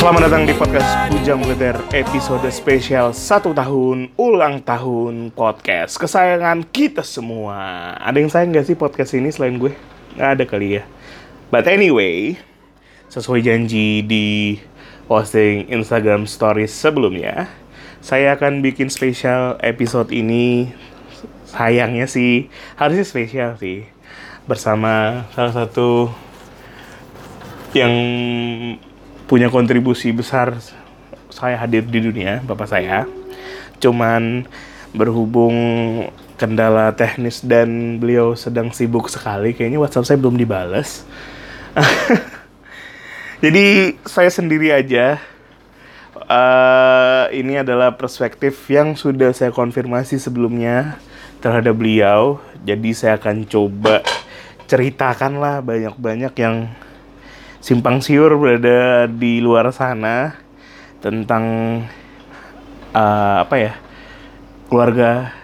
Selamat datang di podcast Bujang Buleter episode spesial satu tahun ulang tahun podcast kesayangan kita semua. Ada yang sayang gak sih podcast ini selain gue? Gak ada kali ya. But anyway, sesuai janji di posting Instagram Stories sebelumnya, saya akan bikin spesial episode ini. Sayangnya sih harusnya spesial sih bersama salah satu yang punya kontribusi besar saya hadir di dunia, bapak saya. Cuman berhubung kendala teknis dan beliau sedang sibuk sekali, kayaknya WhatsApp saya belum dibales. Jadi saya sendiri aja. Uh, ini adalah perspektif yang sudah saya konfirmasi sebelumnya terhadap beliau. Jadi saya akan coba ceritakan lah banyak-banyak yang simpang siur berada di luar sana tentang uh, apa ya keluarga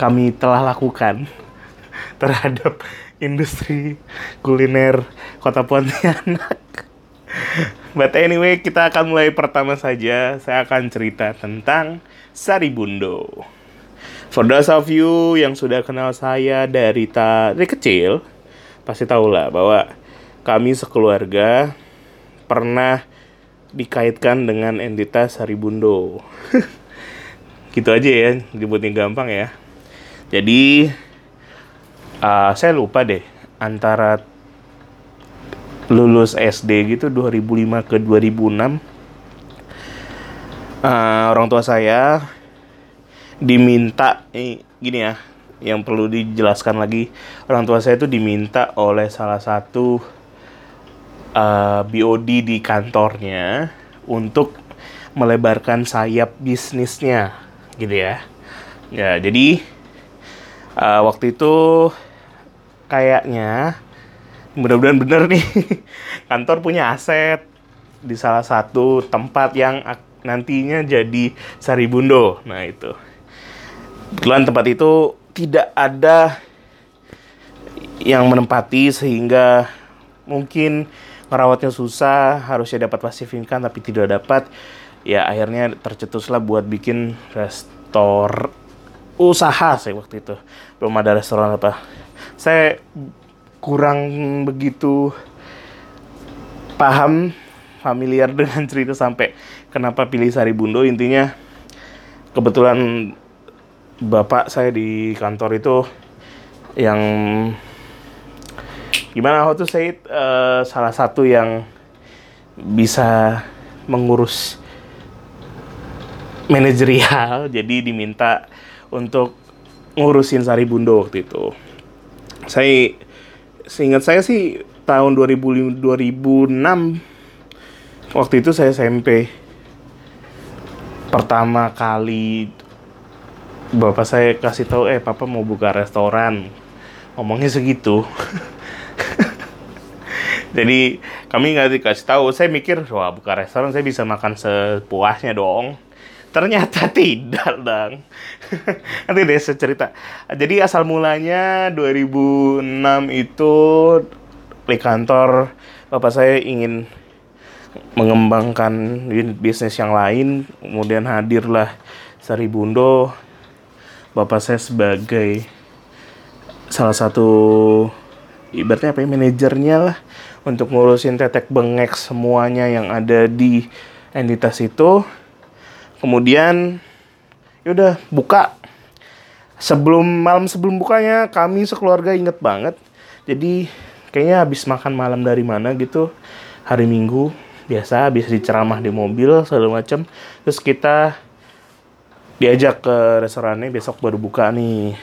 kami telah lakukan terhadap industri kuliner kota Pontianak. But anyway, kita akan mulai pertama saja. Saya akan cerita tentang Sari Bundo. For those of you yang sudah kenal saya dari dari kecil, pasti tahu lah bahwa kami sekeluarga pernah dikaitkan dengan entitas Haribundo. gitu aja ya, dibuatnya gampang ya. Jadi uh, saya lupa deh antara lulus SD gitu 2005 ke 2006 uh, orang tua saya diminta eh, gini ya yang perlu dijelaskan lagi orang tua saya itu diminta oleh salah satu uh, eh, BOD di kantornya untuk melebarkan sayap bisnisnya gitu ya. Ya jadi uh, waktu itu kayaknya mudah-mudahan bener nih kantor punya aset di salah satu tempat yang nantinya jadi Saribundo. Nah itu. Kebetulan tempat itu tidak ada yang menempati sehingga mungkin merawatnya susah, harusnya dapat passive income tapi tidak dapat. Ya akhirnya tercetuslah buat bikin restor usaha saya waktu itu. Belum ada restoran apa. Saya kurang begitu paham familiar dengan cerita sampai kenapa pilih Sari Bundo intinya kebetulan bapak saya di kantor itu yang gimana how to say it, uh, salah satu yang bisa mengurus manajerial jadi diminta untuk ngurusin Sari Bundo waktu itu. Saya seingat saya sih tahun 2000, 2006 waktu itu saya SMP pertama kali bapak saya kasih tahu eh papa mau buka restoran. Ngomongnya segitu jadi kami nggak dikasih tahu. Saya mikir wah buka restoran saya bisa makan sepuasnya dong. Ternyata tidak dong nanti deh saya cerita. Jadi asal mulanya 2006 itu di kantor bapak saya ingin mengembangkan bisnis yang lain kemudian hadirlah Sari Bundo bapak saya sebagai salah satu ibaratnya apa ya manajernya lah untuk ngurusin tetek bengek semuanya yang ada di entitas itu. Kemudian yaudah buka. Sebelum malam sebelum bukanya kami sekeluarga inget banget. Jadi kayaknya habis makan malam dari mana gitu hari Minggu biasa habis diceramah di mobil segala macam terus kita diajak ke restorannya besok baru buka nih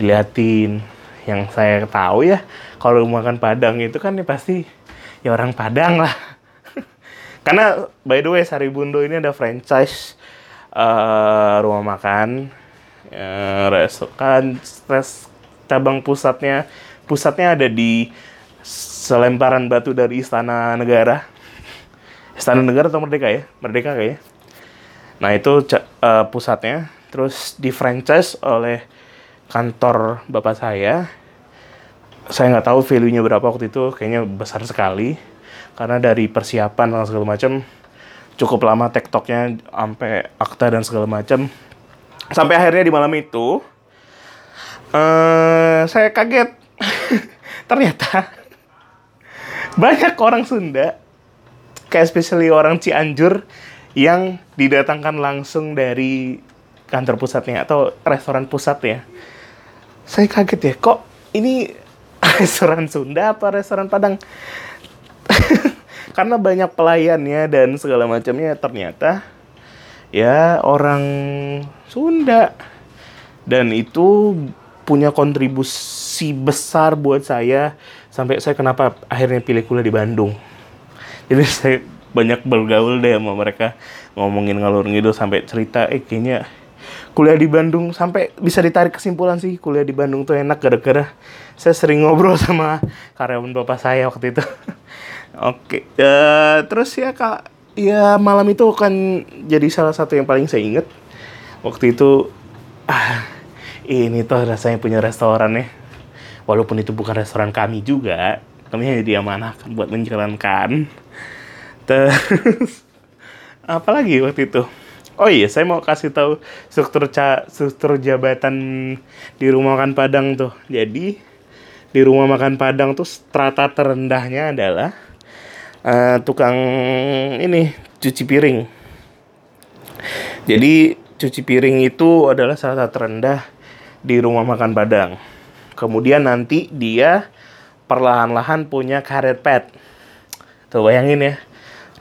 diliatin yang saya tahu ya kalau makan Padang itu kan ya pasti ya orang Padang lah. Karena by the way Saribundo ini ada franchise uh, rumah makan uh, restoran stres cabang pusatnya. Pusatnya ada di selemparan batu dari Istana Negara. Istana Negara atau Merdeka ya? Merdeka kayaknya. Nah itu uh, pusatnya. Terus di franchise oleh kantor bapak saya saya nggak tahu value-nya berapa waktu itu kayaknya besar sekali. Karena dari persiapan dan segala macam cukup lama tektoknya sampai akta dan segala macam. Sampai akhirnya di malam itu eh saya kaget. Ternyata banyak orang Sunda kayak especially orang Cianjur yang didatangkan langsung dari kantor pusatnya atau restoran pusatnya. Saya kaget ya, kok ini restoran Sunda apa restoran Padang? Karena banyak pelayannya dan segala macamnya ternyata ya orang Sunda. Dan itu punya kontribusi besar buat saya sampai saya kenapa akhirnya pilih kuliah di Bandung. Jadi saya banyak bergaul deh sama mereka ngomongin ngalur ngidul sampai cerita eh kayaknya kuliah di Bandung sampai bisa ditarik kesimpulan sih kuliah di Bandung tuh enak gara-gara saya sering ngobrol sama karyawan bapak saya waktu itu. Oke uh, terus ya kak ya malam itu kan jadi salah satu yang paling saya inget waktu itu ah ini tuh rasanya punya restoran ya. Walaupun itu bukan restoran kami juga kami hanya diamanahkan buat menjalankan. Terus apalagi waktu itu? Oh iya, saya mau kasih tahu struktur ca struktur jabatan di rumah makan Padang tuh. Jadi di rumah makan Padang tuh strata terendahnya adalah uh, tukang ini cuci piring. Jadi cuci piring itu adalah satu terendah di rumah makan Padang. Kemudian nanti dia perlahan-lahan punya karet pet. Tuh bayangin ya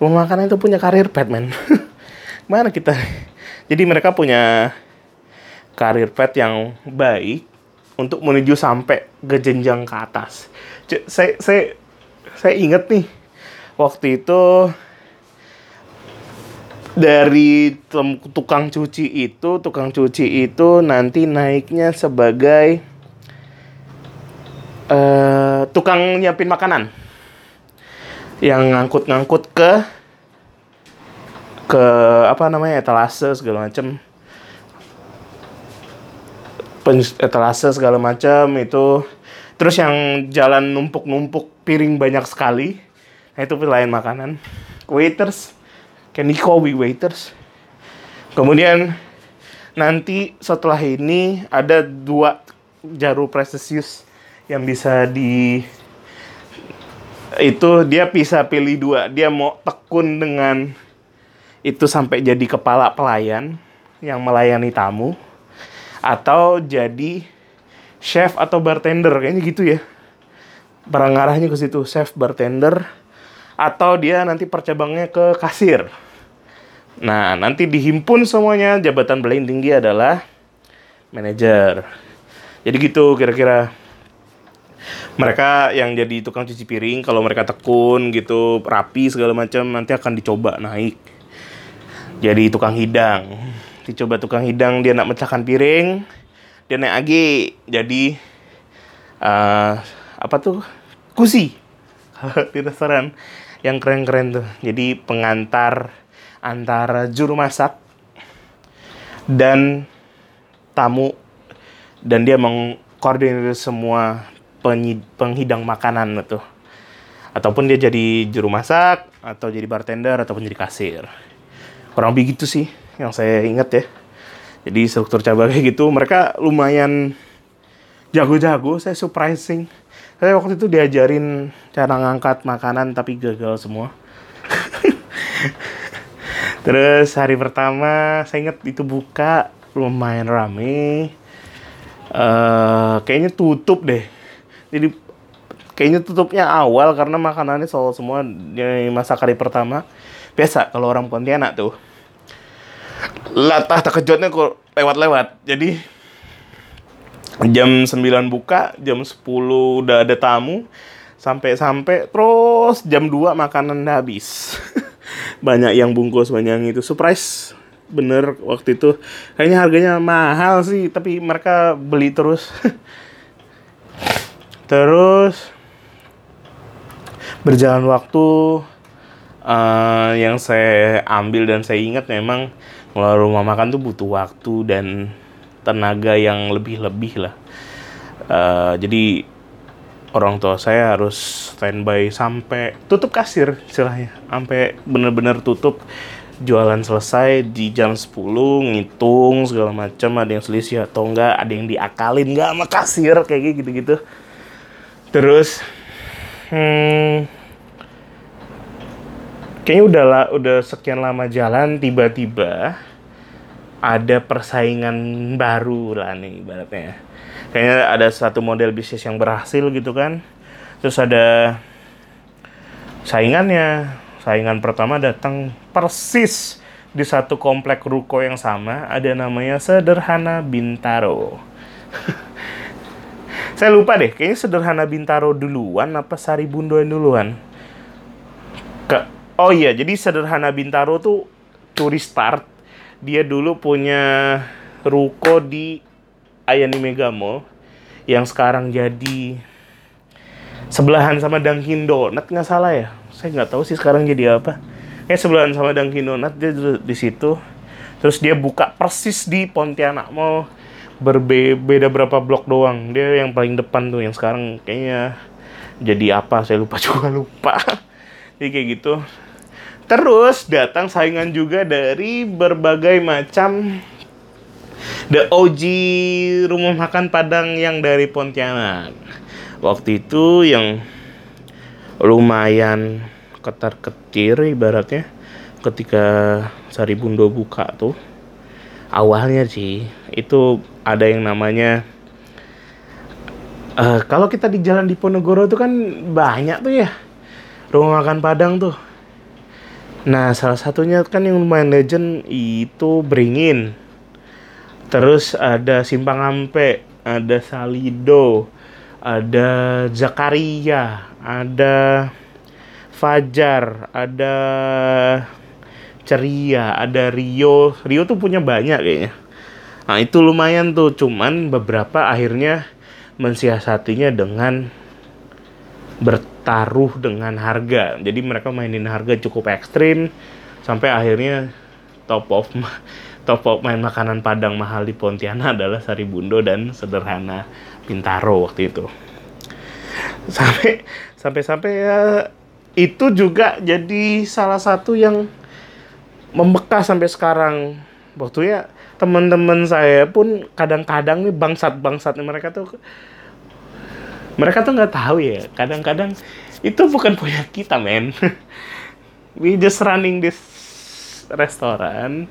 rumah makan itu punya karir Batman. Mana kita? Jadi mereka punya karir pet yang baik untuk menuju sampai ke jenjang ke atas. C saya saya saya ingat nih waktu itu dari tukang cuci itu, tukang cuci itu nanti naiknya sebagai uh, tukang nyiapin makanan yang ngangkut-ngangkut ke ke apa namanya etalase segala macam etalase segala macam itu. Terus yang jalan numpuk-numpuk piring banyak sekali. Nah itu pelayan makanan. Waiters. Can you call we waiters. Kemudian nanti setelah ini ada dua jarum presisius yang bisa di itu dia bisa pilih dua. Dia mau tekun dengan itu sampai jadi kepala pelayan yang melayani tamu atau jadi chef atau bartender kayaknya gitu ya. Barang arahnya ke situ, chef bartender atau dia nanti percabangnya ke kasir. Nah, nanti dihimpun semuanya jabatan paling tinggi adalah manajer. Jadi gitu kira-kira mereka yang jadi tukang cuci piring kalau mereka tekun gitu rapi segala macam nanti akan dicoba naik jadi tukang hidang. Dicoba tukang hidang dia nak mecahkan piring dia naik lagi jadi uh, apa tuh? Kusi di restoran yang keren-keren tuh. Jadi pengantar antara juru masak dan tamu dan dia mengkoordinir semua penghidang makanan itu ataupun dia jadi juru masak atau jadi bartender ataupun jadi kasir kurang begitu sih yang saya ingat ya. Jadi struktur cabang kayak gitu mereka lumayan jago-jago saya surprising. Saya waktu itu diajarin cara ngangkat makanan tapi gagal semua. Terus hari pertama saya ingat itu buka lumayan rame. Uh, kayaknya tutup deh. Jadi kayaknya tutupnya awal karena makanannya soal semua di masa kali pertama biasa kalau orang Pontianak tuh latah terkejutnya kok lewat-lewat. Jadi jam 9 buka jam 10 udah ada tamu sampai-sampai terus jam 2 makanan udah habis. Banyak yang bungkus banyak yang itu. Surprise bener waktu itu. Kayaknya harganya mahal sih tapi mereka beli terus. Terus berjalan waktu uh, yang saya ambil dan saya ingat memang ngelola rumah makan tuh butuh waktu dan tenaga yang lebih-lebih lah. Uh, jadi orang tua saya harus standby sampai tutup kasir istilahnya. Sampai bener-bener tutup. Jualan selesai di jam 10 ngitung segala macam ada yang selisih atau enggak ada yang diakalin enggak sama kasir kayak gitu-gitu. Terus hmm, kayaknya udah lah udah sekian lama jalan tiba-tiba ada persaingan baru lah nih ibaratnya. Kayaknya ada satu model bisnis yang berhasil gitu kan. Terus ada saingannya. Saingan pertama datang persis di satu komplek ruko yang sama. Ada namanya Sederhana Bintaro. Saya lupa deh kayaknya Sederhana Bintaro duluan apa Sari Bundoan duluan? Ke oh iya jadi Sederhana Bintaro tuh turis start. Dia dulu punya ruko di Ayani Mega yang sekarang jadi sebelahan sama Dunkin Donut nggak salah ya? Saya nggak tahu sih sekarang jadi apa. Kayak sebelahan sama Dunkin Donut dia di situ. Terus dia buka persis di Pontianak Mall. Berbeda berapa blok doang. Dia yang paling depan tuh yang sekarang kayaknya jadi apa saya lupa juga lupa. Jadi kayak gitu terus datang saingan juga dari berbagai macam The OG rumah makan Padang yang dari Pontianak. Waktu itu yang lumayan ketar ketir ibaratnya ketika Sari Bundo buka tuh awalnya sih itu ada yang namanya uh, kalau kita di jalan di Ponegoro tuh kan banyak tuh ya rumah makan Padang tuh nah salah satunya kan yang lumayan legend itu Beringin Terus ada Simpang Ampe, ada Salido, ada Zakaria, ada Fajar, ada Ceria, ada Rio. Rio tuh punya banyak kayaknya. Nah itu lumayan tuh, cuman beberapa akhirnya mensiasatinya dengan bertaruh dengan harga. Jadi mereka mainin harga cukup ekstrim sampai akhirnya top of top main makanan Padang mahal di Pontianak adalah Sari Bundo dan Sederhana Pintaro waktu itu. Sampai sampai sampai ya itu juga jadi salah satu yang membekas sampai sekarang. Waktu ya teman-teman saya pun kadang-kadang nih bangsat-bangsat mereka tuh mereka tuh nggak tahu ya. Kadang-kadang itu bukan punya kita, men. We just running this restoran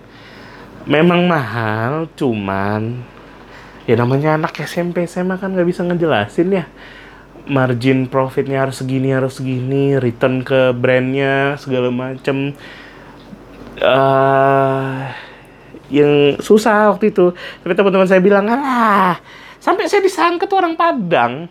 memang mahal cuman ya namanya anak SMP SMA kan nggak bisa ngejelasin ya margin profitnya harus segini harus segini return ke brandnya segala macem uh, yang susah waktu itu tapi teman-teman saya bilang ah sampai saya disangka tuh orang Padang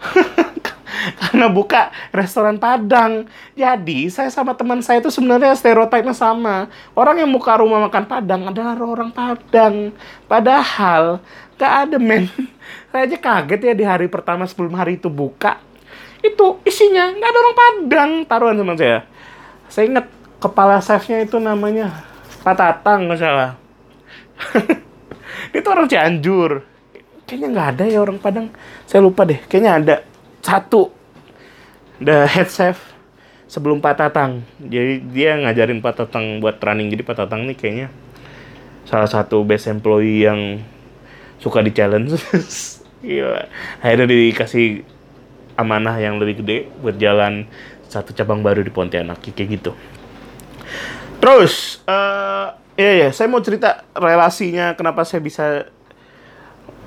karena buka restoran Padang. Jadi saya sama teman saya itu sebenarnya stereotipnya sama. Orang yang buka rumah makan Padang adalah orang Padang. Padahal gak ada men. Saya aja kaget ya di hari pertama sebelum hari itu buka. Itu isinya gak ada orang Padang. Taruhan sama saya. Saya ingat kepala chefnya itu namanya Pak Tatang nggak salah. itu orang Cianjur. Kayaknya nggak ada ya orang Padang. Saya lupa deh. Kayaknya ada satu the head chef sebelum Pak Tatang. Jadi dia ngajarin Pak Tatang buat running. Jadi Pak Tatang ini kayaknya salah satu best employee yang suka di challenge. Gila. Akhirnya dikasih amanah yang lebih gede buat jalan satu cabang baru di Pontianak kayak gitu. Terus, uh, ya ya, saya mau cerita relasinya kenapa saya bisa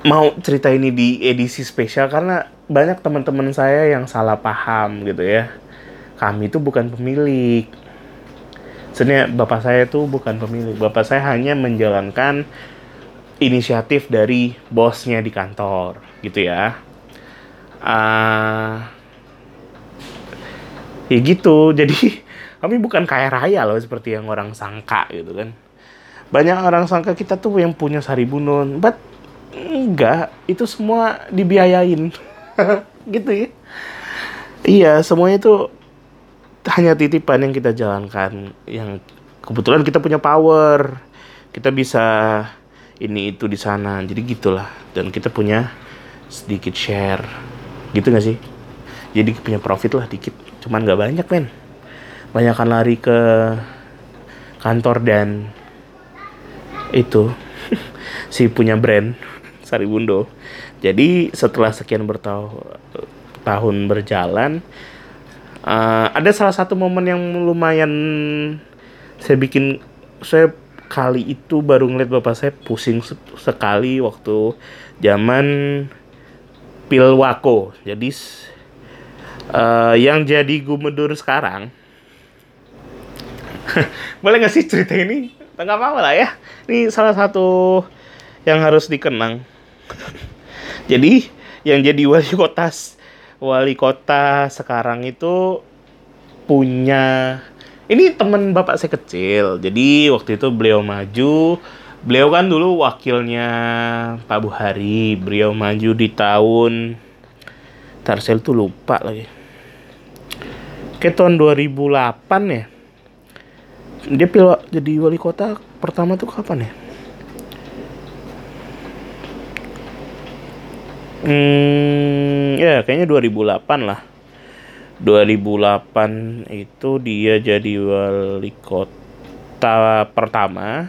mau cerita ini di edisi spesial karena banyak teman-teman saya yang salah paham gitu ya. Kami itu bukan pemilik. Sebenarnya bapak saya itu bukan pemilik. Bapak saya hanya menjalankan inisiatif dari bosnya di kantor gitu ya. Uh, ya gitu. Jadi kami bukan kaya raya loh seperti yang orang sangka gitu kan. Banyak orang sangka kita tuh yang punya saribunun, but Enggak, itu semua dibiayain. gitu ya. Iya, semuanya itu hanya titipan yang kita jalankan. Yang kebetulan kita punya power. Kita bisa ini itu di sana. Jadi gitulah. Dan kita punya sedikit share gitu gak sih jadi punya profit lah dikit cuman nggak banyak men banyakkan lari ke kantor dan itu si punya brand Saribundo jadi setelah sekian bertahun berjalan uh, ada salah satu momen yang lumayan saya bikin saya kali itu baru ngeliat bapak saya pusing sekali waktu zaman Pilwako. Jadi uh, yang jadi gubernur sekarang boleh nggak sih cerita ini? Nggak apa-apa lah ya. Ini salah satu yang harus dikenang. jadi yang jadi wali kota wali kota sekarang itu punya ini teman bapak saya kecil. Jadi waktu itu beliau maju. Beliau kan dulu wakilnya Pak Buhari. Beliau maju di tahun Tarsel tuh lupa lagi. Kayak tahun 2008 ya. Dia pilih jadi wali kota pertama tuh kapan ya? Hmm, ya kayaknya 2008 lah. 2008 itu dia jadi wali kota pertama.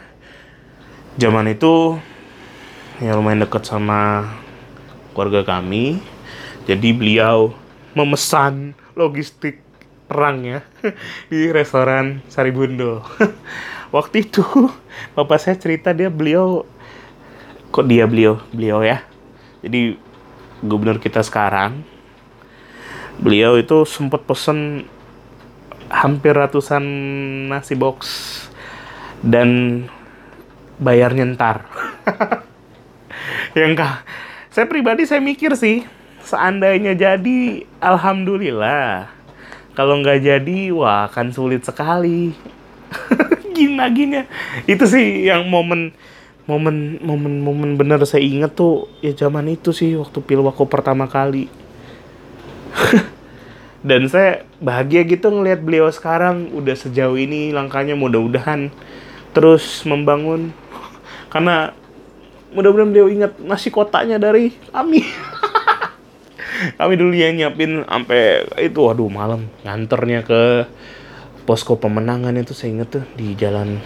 Zaman itu ya lumayan dekat sama keluarga kami. Jadi beliau memesan logistik perangnya di restoran Saribundo. Waktu itu bapak saya cerita dia beliau kok dia beliau beliau ya. Jadi gubernur kita sekarang beliau itu sempat pesen hampir ratusan nasi box dan bayarnya ntar. yang kah? Saya pribadi saya mikir sih, seandainya jadi, alhamdulillah. Kalau nggak jadi, wah akan sulit sekali. Gina gini Itu sih yang momen momen momen momen bener saya inget tuh ya zaman itu sih waktu pilwako pertama kali. Dan saya bahagia gitu ngelihat beliau sekarang udah sejauh ini langkahnya mudah-mudahan terus membangun. Karena mudah-mudahan beliau ingat nasi kotaknya dari kami. Kami dulu yang nyiapin sampai itu waduh malam nganternya ke posko pemenangan itu saya inget tuh di jalan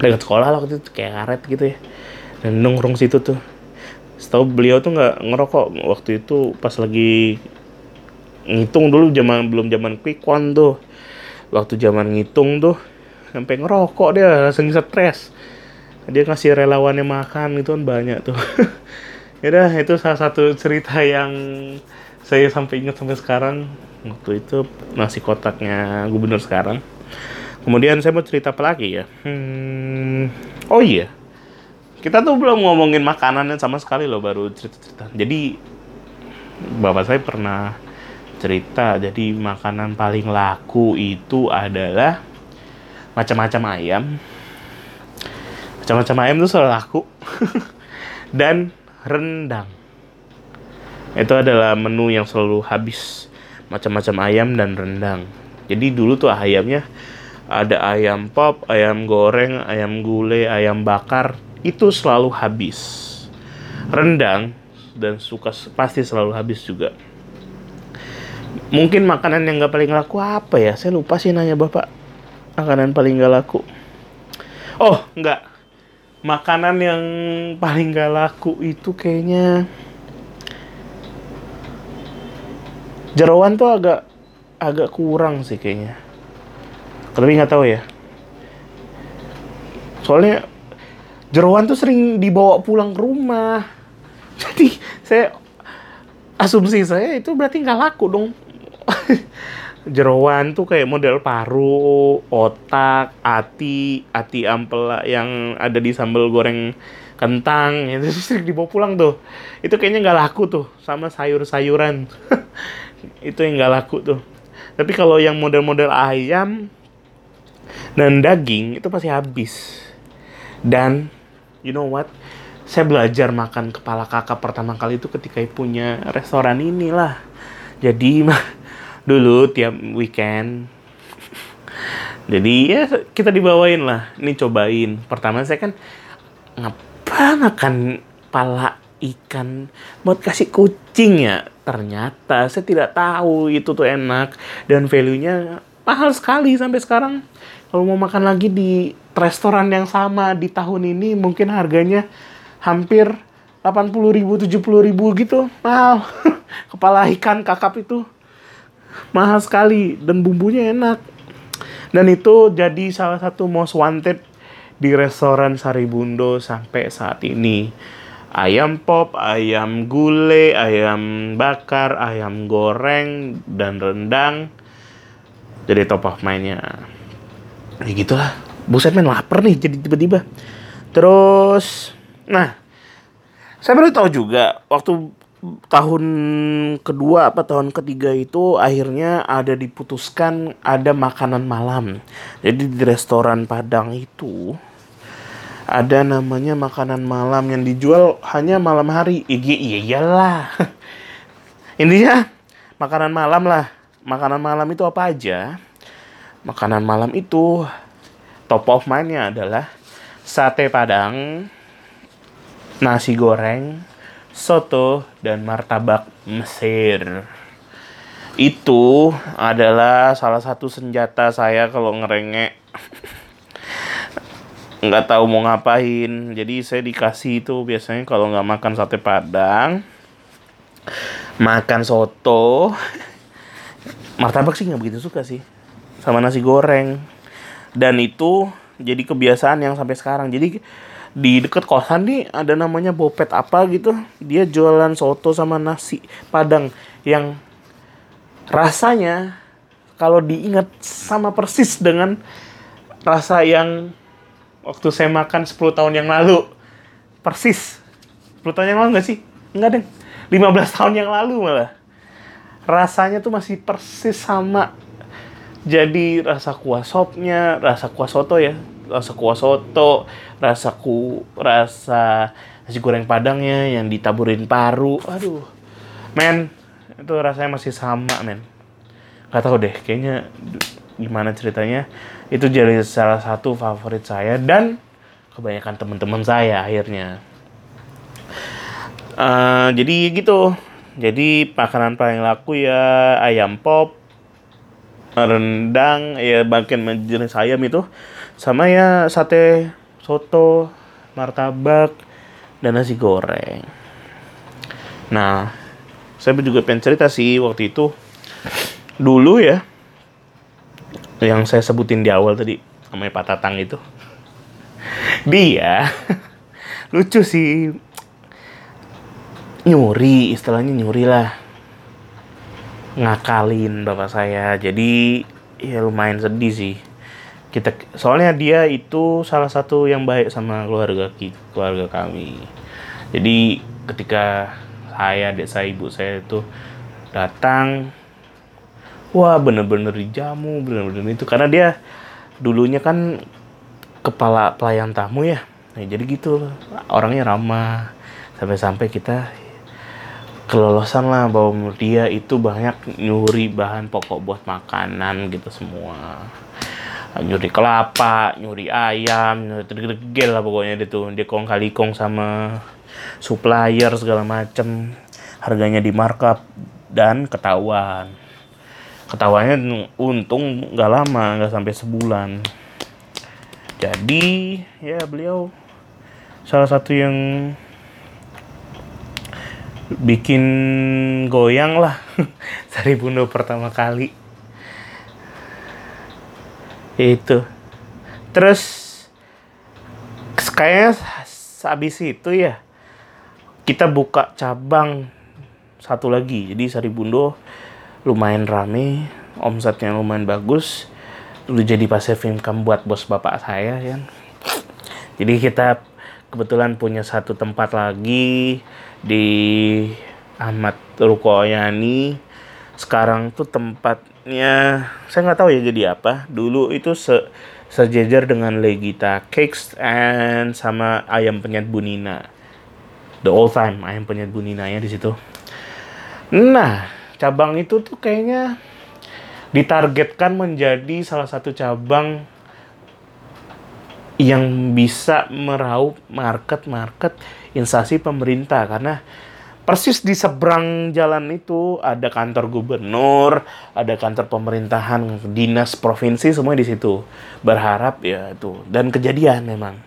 dekat sekolah lah waktu itu kayak karet gitu ya. Dan nongkrong situ tuh. Setahu beliau tuh nggak ngerokok waktu itu pas lagi ngitung dulu zaman belum zaman quick one tuh. Waktu zaman ngitung tuh sampai ngerokok dia langsung stres. Dia ngasih relawannya makan itu kan banyak tuh. Ya itu salah satu cerita yang saya sampai ingat sampai sekarang. Waktu itu nasi kotaknya gubernur sekarang kemudian saya mau cerita apa lagi ya? Hmm, oh iya. Kita tuh belum ngomongin makanannya sama sekali loh baru cerita-cerita. Jadi bapak saya pernah cerita jadi makanan paling laku itu adalah macam-macam ayam. Macam-macam ayam itu selalu laku dan rendang. Itu adalah menu yang selalu habis macam-macam ayam dan rendang. Jadi dulu tuh ayamnya ada ayam pop, ayam goreng, ayam gulai, ayam bakar. Itu selalu habis. Rendang dan suka pasti selalu habis juga. Mungkin makanan yang nggak paling laku apa ya? Saya lupa sih nanya bapak. Makanan paling nggak laku. Oh nggak. Makanan yang paling nggak laku itu kayaknya jerawan tuh agak agak kurang sih kayaknya tapi nggak tahu ya soalnya jerawan tuh sering dibawa pulang ke rumah jadi saya asumsi saya itu berarti nggak laku dong jeroan tuh kayak model paru, otak, ati, ati ampela yang ada di sambal goreng kentang itu sering dibawa pulang tuh. Itu kayaknya nggak laku tuh sama sayur-sayuran. itu yang nggak laku tuh. Tapi kalau yang model-model ayam dan daging itu pasti habis. Dan you know what? Saya belajar makan kepala kakak pertama kali itu ketika punya restoran inilah. Jadi dulu tiap weekend jadi ya kita dibawain lah ini cobain pertama saya kan ngapa makan pala ikan buat kasih kucing ya ternyata saya tidak tahu itu tuh enak dan value-nya mahal sekali sampai sekarang. Kalau mau makan lagi di restoran yang sama di tahun ini mungkin harganya hampir 80 ribu, 70 ribu gitu. Mahal. Kepala ikan kakap itu mahal sekali dan bumbunya enak. Dan itu jadi salah satu most wanted di restoran Saribundo sampai saat ini. Ayam pop, ayam gulai, ayam bakar, ayam goreng, dan rendang. Jadi top of mind-nya. Ya gitulah. Buset men lapar nih jadi tiba-tiba. Terus, nah, saya baru tahu juga waktu tahun kedua apa tahun ketiga itu akhirnya ada diputuskan ada makanan malam. Jadi di restoran Padang itu ada namanya makanan malam yang dijual hanya malam hari. Iya iyalah. Intinya makanan malam lah. Makanan malam itu apa aja? Makanan malam itu top of mind-nya adalah sate padang, nasi goreng, soto, dan martabak Mesir. Itu adalah salah satu senjata saya kalau ngerengek. nggak tahu mau ngapain. Jadi saya dikasih itu biasanya kalau nggak makan sate padang, makan soto, martabak sih nggak begitu suka sih, sama nasi goreng. Dan itu jadi kebiasaan yang sampai sekarang. Jadi di deket kosan nih ada namanya Bopet apa gitu. Dia jualan soto sama nasi padang yang rasanya kalau diingat sama persis dengan rasa yang waktu saya makan 10 tahun yang lalu. Persis. 10 tahun yang lalu nggak sih? Enggak, deh. 15 tahun yang lalu malah. Rasanya tuh masih persis sama. Jadi rasa kuah sopnya, rasa kuah soto ya, rasa kuah soto, rasa ku rasa nasi goreng padangnya yang ditaburin paru. Aduh. Men, itu rasanya masih sama, men. Gak tau deh, kayaknya gimana ceritanya. Itu jadi salah satu favorit saya dan kebanyakan teman-teman saya akhirnya. Uh, jadi gitu. Jadi makanan paling laku ya ayam pop, rendang, ya bagian jenis ayam itu. Sama ya sate soto martabak dan nasi goreng. Nah saya juga pengen cerita sih waktu itu. Dulu ya yang saya sebutin di awal tadi namanya Pak Tatang itu. Dia lucu sih. Nyuri istilahnya nyuri lah ngakalin bapak saya. Jadi ya lumayan sedih sih. Kita soalnya dia itu salah satu yang baik sama keluarga keluarga kami. Jadi ketika saya adik saya ibu saya itu datang wah bener-bener dijamu bener-bener itu. Karena dia dulunya kan kepala pelayan tamu ya. Nah, jadi gitu orangnya ramah. Sampai-sampai kita kelolosan lah bahwa dia itu banyak nyuri bahan pokok buat makanan gitu semua nyuri kelapa, nyuri ayam, nyuri gel lah pokoknya dia tuh. Dia kong kali kong sama supplier segala macem. Harganya di markup dan ketahuan. Ketahuannya untung nggak lama, nggak sampai sebulan. Jadi ya beliau salah satu yang bikin goyang lah. Sari Bundo pertama kali. Itu. Terus kayaknya habis itu ya kita buka cabang satu lagi. Jadi Saribundo lumayan rame omsetnya lumayan bagus. Udah jadi pasir income buat bos bapak saya ya jadi kita kebetulan punya satu tempat lagi di Ahmad Rukoyani. Sekarang tuh tempatnya saya nggak tahu ya jadi apa. Dulu itu se sejajar dengan Legita Cakes and sama ayam penyet Bunina. The old time ayam penyet Bunina ya di situ. Nah cabang itu tuh kayaknya ditargetkan menjadi salah satu cabang yang bisa meraup market-market instansi pemerintah karena persis di seberang jalan itu ada kantor gubernur, ada kantor pemerintahan, dinas provinsi semua di situ. Berharap ya itu dan kejadian memang.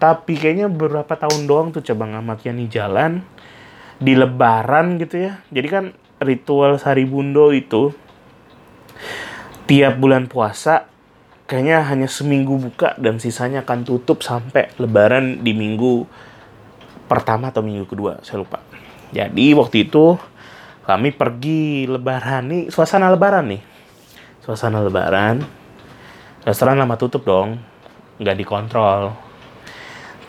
Tapi kayaknya beberapa tahun doang tuh coba ngamatnya nih jalan di lebaran gitu ya. Jadi kan ritual Saribundo itu tiap bulan puasa kayaknya hanya seminggu buka dan sisanya akan tutup sampai lebaran di minggu pertama atau minggu kedua, saya lupa. Jadi waktu itu kami pergi lebaran nih, suasana lebaran nih. Suasana lebaran. Restoran lama tutup dong, nggak dikontrol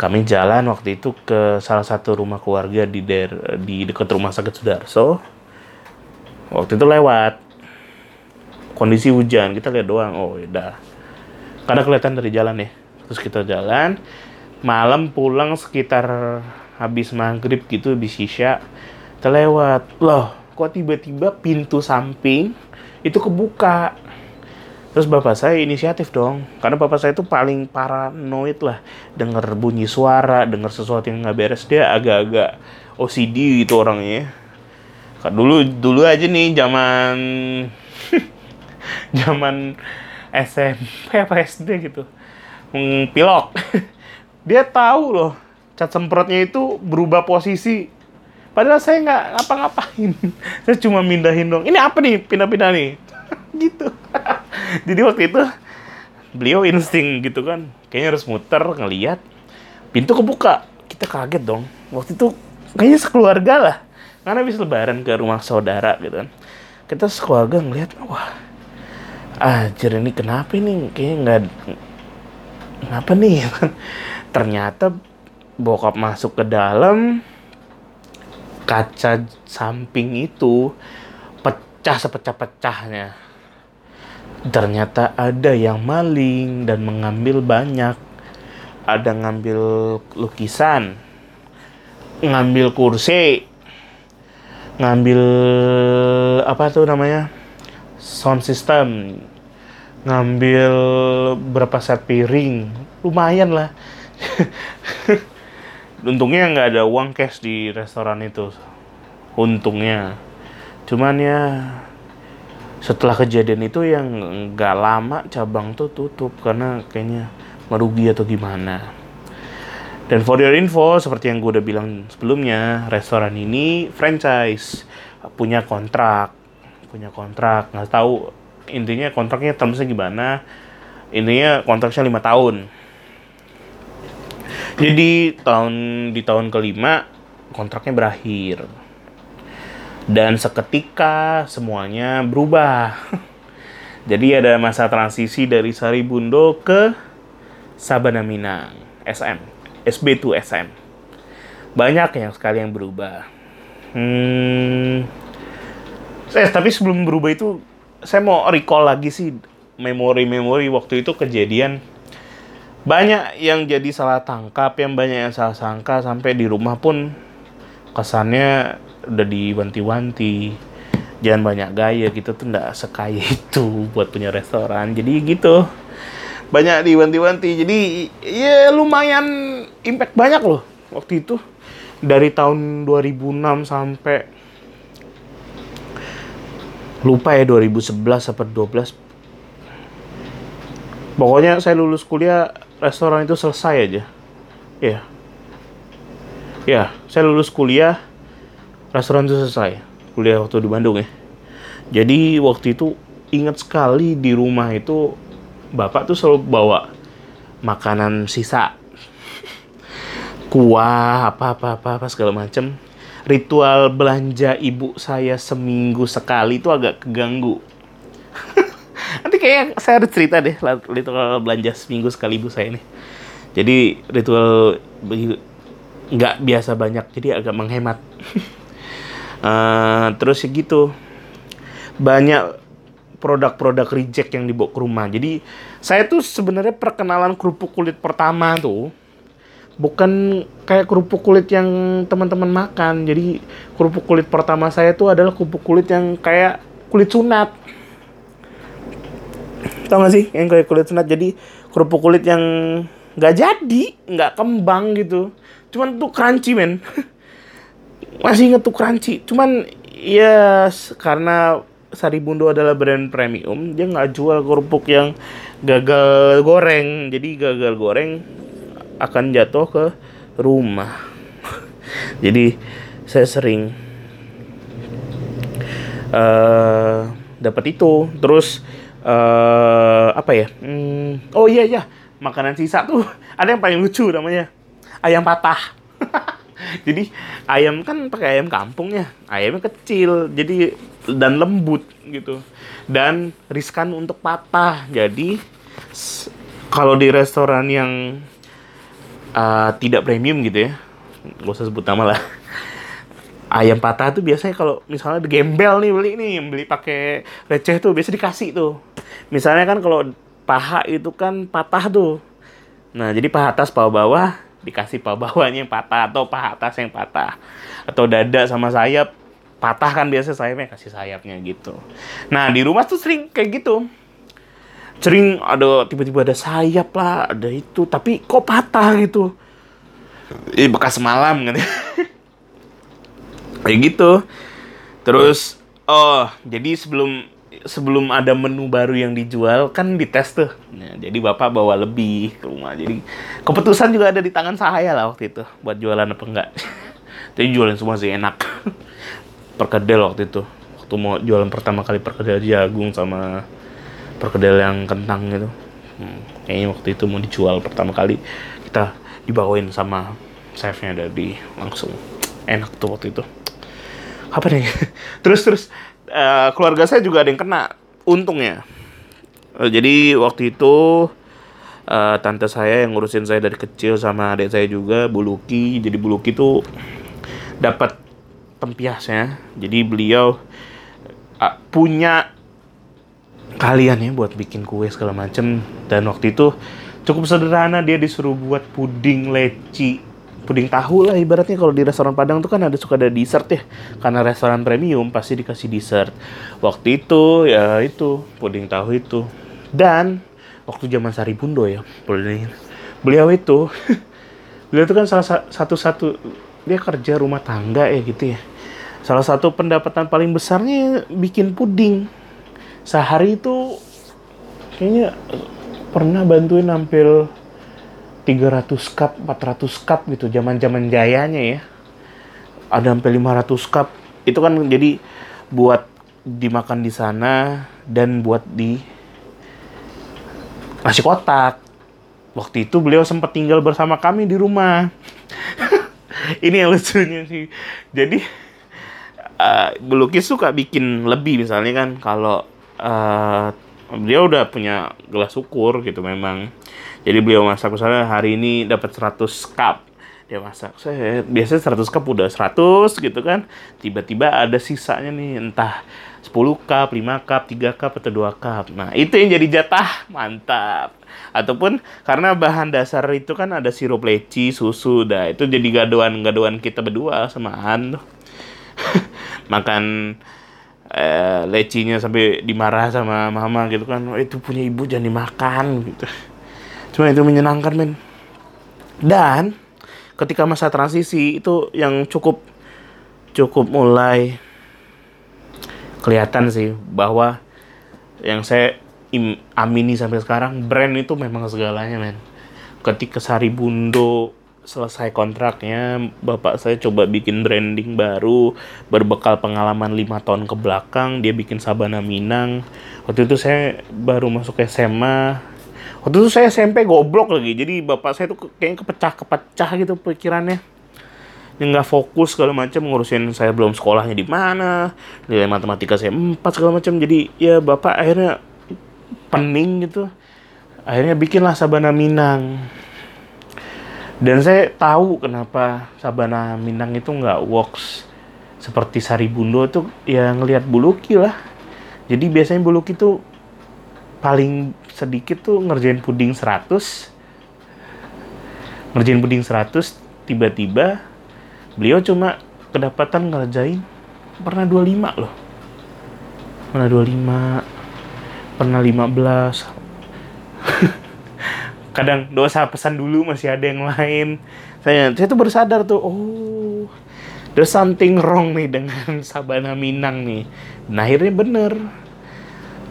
kami jalan waktu itu ke salah satu rumah keluarga di der, di dekat rumah sakit Sudarso. Waktu itu lewat kondisi hujan, kita lihat doang. Oh, udah. Karena kelihatan dari jalan ya. Terus kita jalan, malam pulang sekitar habis maghrib gitu di sisa terlewat. Loh, kok tiba-tiba pintu samping itu kebuka Terus bapak saya inisiatif dong, karena bapak saya itu paling paranoid lah, denger bunyi suara, denger sesuatu yang nggak beres dia agak-agak OCD gitu orangnya. Dulu dulu aja nih zaman zaman SMP apa SD gitu, pilok. dia tahu loh, cat semprotnya itu berubah posisi. Padahal saya nggak ngapa-ngapain, saya cuma mindahin dong. Ini apa nih? Pindah-pindah nih? gitu. jadi waktu itu beliau insting gitu kan. Kayaknya harus muter ngeliat. Pintu kebuka. Kita kaget dong. Waktu itu kayaknya sekeluarga lah. Karena habis lebaran ke rumah saudara gitu kan. Kita sekeluarga ngeliat wah ajar ini kenapa ini? Kayaknya nggak kenapa nih? Ternyata bokap masuk ke dalam kaca samping itu pecah sepecah-pecahnya ternyata ada yang maling dan mengambil banyak. Ada ngambil lukisan, ngambil kursi, ngambil apa tuh namanya sound system, ngambil berapa set piring, lumayan lah. Untungnya nggak ada uang cash di restoran itu, untungnya. Cuman ya setelah kejadian itu yang nggak lama cabang tuh tutup karena kayaknya merugi atau gimana. Dan for your info, seperti yang gue udah bilang sebelumnya, restoran ini franchise, punya kontrak, punya kontrak, nggak tahu intinya kontraknya termsnya gimana. Intinya kontraknya lima tahun. Jadi tahun di tahun kelima kontraknya berakhir dan seketika semuanya berubah. Jadi ada masa transisi dari Sari Bundo ke Sabana Minang, SM, SB to SM. Banyak yang sekali yang berubah. Hmm, eh, tapi sebelum berubah itu, saya mau recall lagi sih memori-memori waktu itu kejadian banyak yang jadi salah tangkap, yang banyak yang salah sangka sampai di rumah pun kesannya udah diwanti-wanti. Jangan banyak gaya gitu tuh nggak sekaya itu buat punya restoran. Jadi gitu. Banyak diwanti-wanti. Jadi ya lumayan impact banyak loh waktu itu. Dari tahun 2006 sampai lupa ya 2011 atau 12 pokoknya saya lulus kuliah restoran itu selesai aja. Ya ya saya lulus kuliah restoran itu selesai. Kuliah waktu di Bandung ya. Jadi waktu itu ingat sekali di rumah itu bapak tuh selalu bawa makanan sisa. Kuah apa apa apa, apa segala macem. Ritual belanja ibu saya seminggu sekali itu agak keganggu kayak saya harus cerita deh ritual belanja seminggu sekali ibu saya ini jadi ritual nggak biasa banyak jadi agak menghemat Uh, terus ya gitu banyak produk-produk reject yang dibawa ke rumah. Jadi saya tuh sebenarnya perkenalan kerupuk kulit pertama tuh bukan kayak kerupuk kulit yang teman-teman makan. Jadi kerupuk kulit pertama saya tuh adalah kerupuk kulit yang kayak kulit sunat. Tahu gak sih yang kayak kulit sunat? Jadi kerupuk kulit yang nggak jadi, nggak kembang gitu. Cuman tuh crunchy men. masih inget tuh crunchy cuman ya karena Saribundo adalah brand premium dia nggak jual kerupuk yang gagal goreng jadi gagal goreng akan jatuh ke rumah jadi saya sering uh, dapat itu terus uh, apa ya? Hmm, oh iya iya. Makanan sisa tuh ada yang paling lucu namanya. Ayam patah. Jadi ayam kan pakai ayam kampung ya. Ayamnya kecil jadi dan lembut gitu. Dan riskan untuk patah. Jadi kalau di restoran yang uh, tidak premium gitu ya gak usah sebut nama lah. Ayam patah tuh biasanya kalau misalnya di gembel nih beli nih beli pakai receh tuh biasa dikasih tuh misalnya kan kalau paha itu kan patah tuh. Nah jadi paha atas paha bawah dikasih paha bawahnya yang patah atau paha atas yang patah. Atau dada sama sayap patah kan biasa sayapnya kasih sayapnya gitu. Nah di rumah tuh sering kayak gitu. Sering ada tiba-tiba ada sayap lah ada itu tapi kok patah gitu? Ini bekas semalam kan kayak gitu. Terus oh jadi sebelum sebelum ada menu baru yang dijual kan dites tuh. Nah, jadi bapak bawa lebih ke rumah. Jadi keputusan juga ada di tangan saya lah waktu itu buat jualan apa enggak. Jadi jualan semua sih enak. perkedel waktu itu. Waktu mau jualan pertama kali perkedel jagung sama perkedel yang kentang gitu. Hmm, kayaknya waktu itu mau dijual pertama kali kita dibawain sama chefnya dari langsung enak tuh waktu itu apa nih terus terus uh, keluarga saya juga ada yang kena untungnya. Uh, jadi waktu itu uh, tante saya yang ngurusin saya dari kecil sama adik saya juga Buluki jadi Buluki tuh dapat tempiasnya jadi beliau uh, punya kalian ya buat bikin kue segala macem. Dan waktu itu cukup sederhana dia disuruh buat puding leci puding tahu lah ibaratnya kalau di restoran Padang tuh kan ada suka ada dessert ya. Karena restoran premium pasti dikasih dessert. Waktu itu ya itu puding tahu itu. Dan waktu zaman Sari Bundo ya beliau itu beliau itu kan salah satu satu dia kerja rumah tangga ya gitu ya. Salah satu pendapatan paling besarnya bikin puding. Sehari itu kayaknya pernah bantuin hampir 300 cup, 400 cup gitu zaman-zaman jayanya ya. Ada sampai 500 cup. Itu kan jadi buat dimakan di sana dan buat di nasi kotak. Waktu itu beliau sempat tinggal bersama kami di rumah. Ini yang lucunya sih. Jadi uh, belukis suka bikin lebih misalnya kan kalau uh, beliau udah punya gelas ukur gitu memang jadi beliau masak misalnya hari ini dapat 100 cup dia masak saya biasanya 100 cup udah 100 gitu kan tiba-tiba ada sisanya nih entah 10 cup, 5 cup, 3 cup atau 2 cup. Nah, itu yang jadi jatah. Mantap. Ataupun karena bahan dasar itu kan ada sirup leci, susu, dah itu jadi gaduan-gaduan kita berdua sama Han. Makan eh, lecinya sampai dimarah sama mama gitu kan. Oh, itu punya ibu jangan dimakan gitu. Cuma itu menyenangkan men. Dan ketika masa transisi itu yang cukup cukup mulai kelihatan sih bahwa yang saya im, amini sampai sekarang brand itu memang segalanya men. Ketika Sari Bundo selesai kontraknya, bapak saya coba bikin branding baru, berbekal pengalaman lima tahun ke belakang, dia bikin Sabana Minang. Waktu itu saya baru masuk SMA, waktu itu saya SMP goblok lagi jadi bapak saya tuh kayaknya kepecah-kepecah gitu pikirannya. Yang nggak fokus segala macam ngurusin saya belum sekolahnya di mana nilai matematika saya empat segala macam. Jadi ya bapak akhirnya pening gitu. Akhirnya bikinlah Sabana Minang dan saya tahu kenapa Sabana Minang itu nggak works seperti Sari Bundo tuh ya ngelihat Buluki lah. Jadi biasanya Buluki tuh paling sedikit tuh ngerjain puding 100 ngerjain puding 100 tiba-tiba beliau cuma kedapatan ngerjain pernah 25 loh. Pernah 25 pernah 15 kadang dosa pesan dulu masih ada yang lain saya saya tuh baru sadar tuh oh there's something wrong nih dengan Sabana Minang nih. Nah akhirnya bener.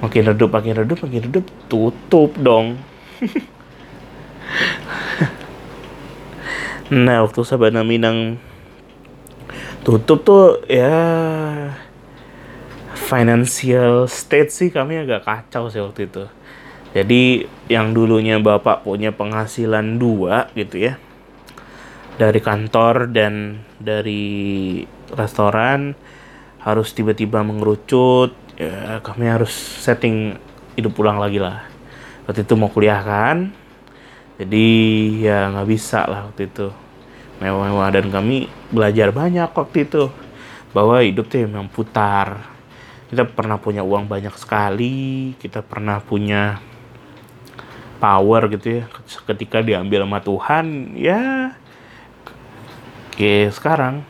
Makin redup, makin redup, makin redup, tutup dong. nah waktu Sabana Minang tutup tuh ya financial state sih kami agak kacau sih waktu itu. Jadi yang dulunya bapak punya penghasilan dua gitu ya dari kantor dan dari restoran harus tiba-tiba mengerucut ya kami harus setting hidup pulang lagi lah. Waktu itu mau kuliah kan jadi ya nggak bisa lah waktu itu. Mewah-mewah dan kami belajar banyak waktu itu. Bahwa hidup tuh memang putar. Kita pernah punya uang banyak sekali kita pernah punya power gitu ya. Ketika diambil sama Tuhan ya oke sekarang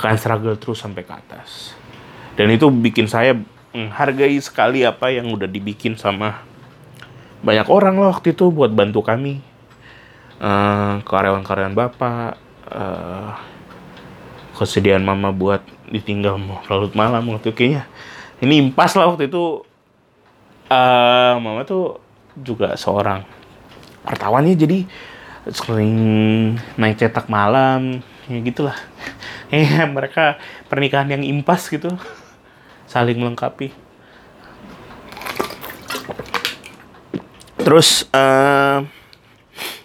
akan struggle terus sampai ke atas. Dan itu bikin saya menghargai sekali apa yang udah dibikin sama banyak orang loh waktu itu buat bantu kami. Uh, karyawan-karyawan bapak uh, kesediaan mama buat ditinggal larut malam waktu kayaknya. Ini impas lah waktu itu uh, mama tuh juga seorang wartawannya jadi sering naik cetak malam ya gitulah. Ya mereka pernikahan yang impas gitu saling melengkapi. Terus uh,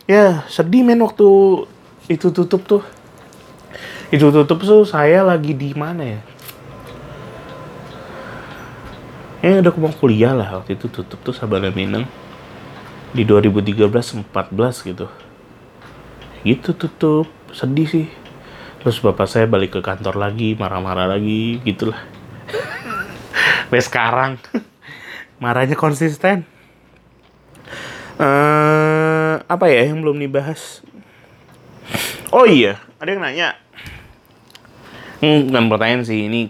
ya sedih men waktu itu tutup tuh. Itu tutup tuh saya lagi di mana ya ya udah mau kuliah lah. Waktu itu tutup tuh Sabana Minang. Di 2013 14 gitu. Gitu tutup. Sedih sih. Terus bapak saya balik ke kantor lagi marah-marah lagi gitulah. Sampai sekarang. Marahnya konsisten. Uh, apa ya yang belum dibahas? Oh iya ada yang nanya. Hmm, bukan pertanyaan sih. Ini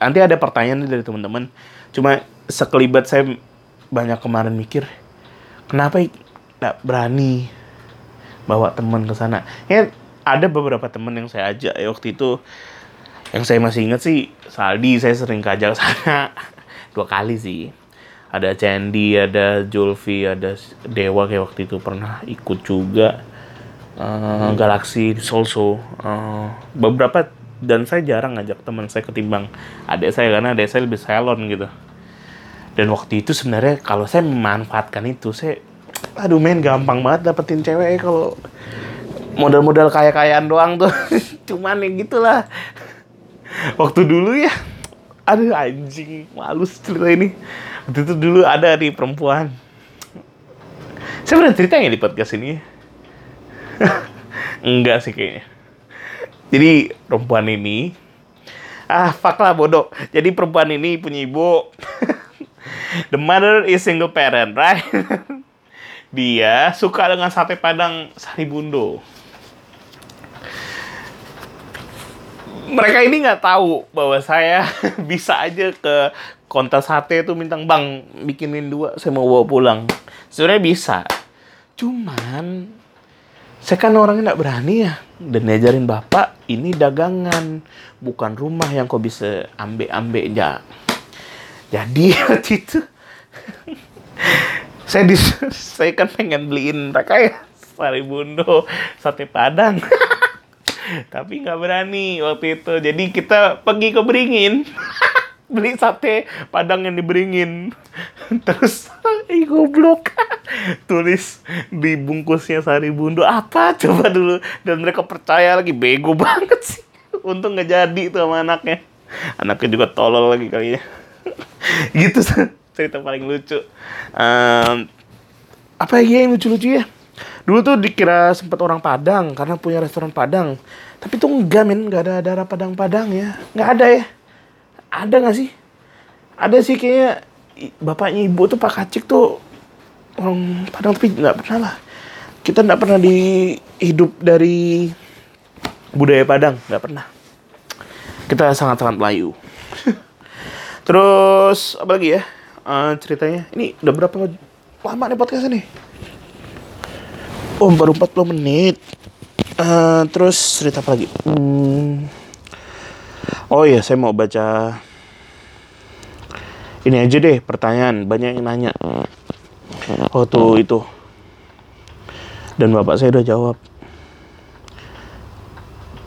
nanti ada pertanyaan dari teman-teman. Cuma sekelibat saya banyak kemarin mikir kenapa tidak berani bawa teman ke sana? Ya ada beberapa teman yang saya ajak. Ya waktu itu yang saya masih ingat sih Saldi saya sering kajak sana dua kali sih. Ada Candy ada Julfi ada Dewa kayak waktu itu pernah ikut juga. Uh, Galaxy also uh, beberapa dan saya jarang ngajak teman saya ketimbang adik saya karena adik saya lebih salon gitu dan waktu itu sebenarnya kalau saya memanfaatkan itu saya aduh men gampang banget dapetin cewek kalau modal-modal kaya-kayaan doang tuh. Cuman yang gitulah. Waktu dulu ya aduh anjing malu cerita ini. Waktu itu dulu ada di perempuan. Saya pernah cerita ya di podcast ini? Enggak sih kayaknya. Jadi perempuan ini ah fuck lah bodoh. Jadi perempuan ini punya ibu. The mother is single parent, right? Dia suka dengan sate padang sari bundo. Mereka ini nggak tahu bahwa saya bisa aja ke konter sate itu minta bang bikinin dua saya mau bawa pulang. Sebenarnya bisa. Cuman saya kan orangnya nggak berani ya dan diajarin bapak ini dagangan bukan rumah yang kau bisa ambek-ambek ya jadi waktu itu saya dis saya kan pengen beliin mereka ya sari bundo sate padang. Tapi nggak berani waktu itu. Jadi kita pergi ke beringin beli sate padang yang diberingin. Terus eh goblok. Tulis di bungkusnya sari bundo. Apa? Coba dulu. Dan mereka percaya lagi. Bego banget sih. Untung nggak jadi itu sama anaknya. Anaknya juga tolol lagi kali ya gitu cerita paling lucu. Um, apa lagi yang lucu-lucu ya? Dulu tuh dikira sempat orang Padang karena punya restoran Padang. Tapi tuh enggak men. Nggak ada darah Padang-Padang ya. Nggak ada ya. Ada nggak sih? Ada sih kayaknya. Bapaknya ibu tuh Pak Kacik tuh orang Padang tapi nggak pernah lah. Kita nggak pernah di hidup dari budaya Padang. Nggak pernah. Kita sangat-sangat Melayu terus apa lagi ya uh, ceritanya ini udah berapa lama nih podcast ini oh baru 40 menit Uh, terus cerita apa lagi? Hmm. Oh iya, saya mau baca ini aja deh pertanyaan banyak yang nanya. Oh tuh itu. Dan bapak saya udah jawab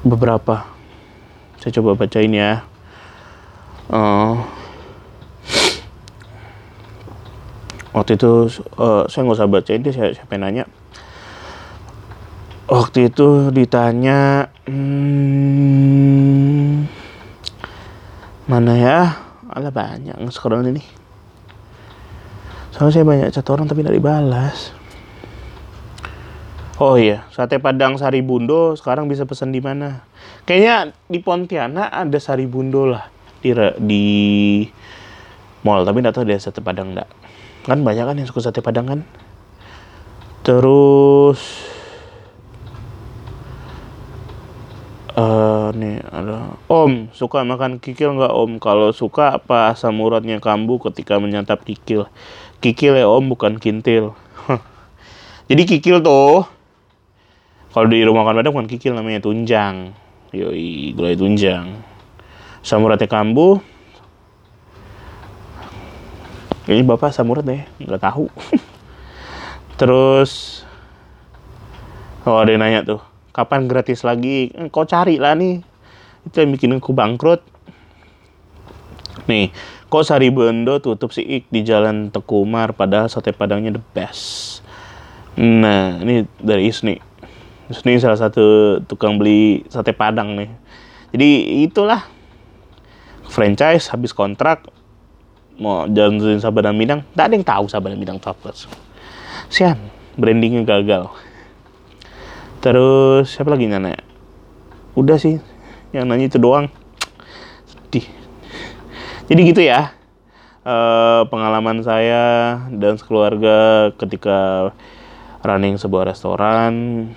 beberapa. Saya coba bacain ya. Uh, waktu itu uh, saya nggak usah bacain deh saya siapa yang nanya. Waktu itu ditanya hmm, mana ya? Ada banyak sekarang ini. Soalnya saya banyak chat orang tapi tidak dibalas. Oh iya sate padang sari bundo sekarang bisa pesan di mana? Kayaknya di Pontianak ada sari bundo lah di di mall tapi tidak tahu dia sate padang enggak kan banyak kan yang suka sate padang kan? Terus uh, nih ada om suka makan kikil nggak om? Kalau suka apa asam uratnya kambuh ketika menyantap kikil? Kikil ya om bukan kintil. Jadi kikil tuh kalau di rumah makan padang bukan kikil namanya tunjang. Yoi gulai tunjang. Asam uratnya kambuh ini bapak samurat deh nggak tahu. Terus oh ada yang nanya tuh kapan gratis lagi? Eh, kau cari lah nih. Itu yang bikin aku bangkrut. Nih kok Sari Bendo tutup si Ik di Jalan Tekumar padahal sate padangnya the best. Nah ini dari Isni. Isni salah satu tukang beli sate padang nih. Jadi itulah franchise habis kontrak mau jalan Sabana Minang, tak ada yang tahu Sabana Minang Chocolate. Sian, brandingnya gagal. Terus siapa lagi nanya? Udah sih, yang nanya itu doang. Sedih. Jadi gitu ya. Uh, pengalaman saya dan sekeluarga ketika running sebuah restoran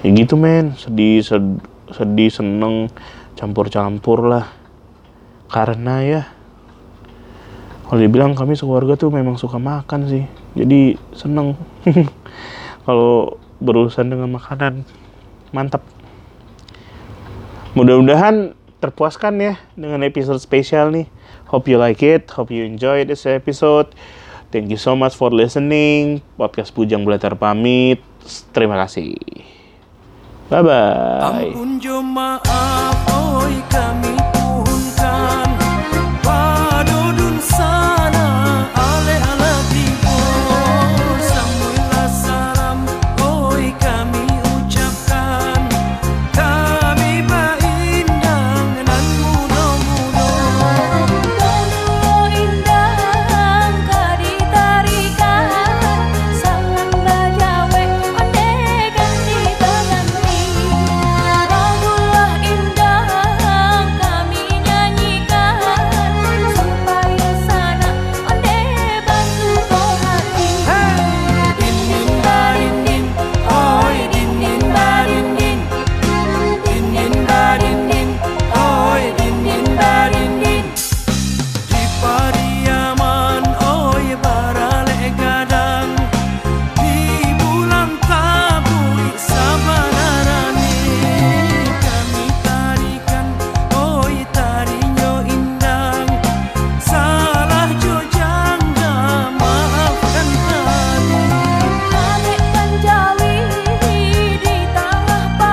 ya gitu men sedih sedih seneng campur-campur lah karena ya kalau dibilang kami sekeluarga tuh memang suka makan sih. Jadi seneng. Kalau berurusan dengan makanan mantap. Mudah-mudahan terpuaskan ya dengan episode spesial nih. Hope you like it hope you enjoy this episode. Thank you so much for listening. Podcast Bujang Belajar pamit. Terima kasih. Bye bye Ampun kami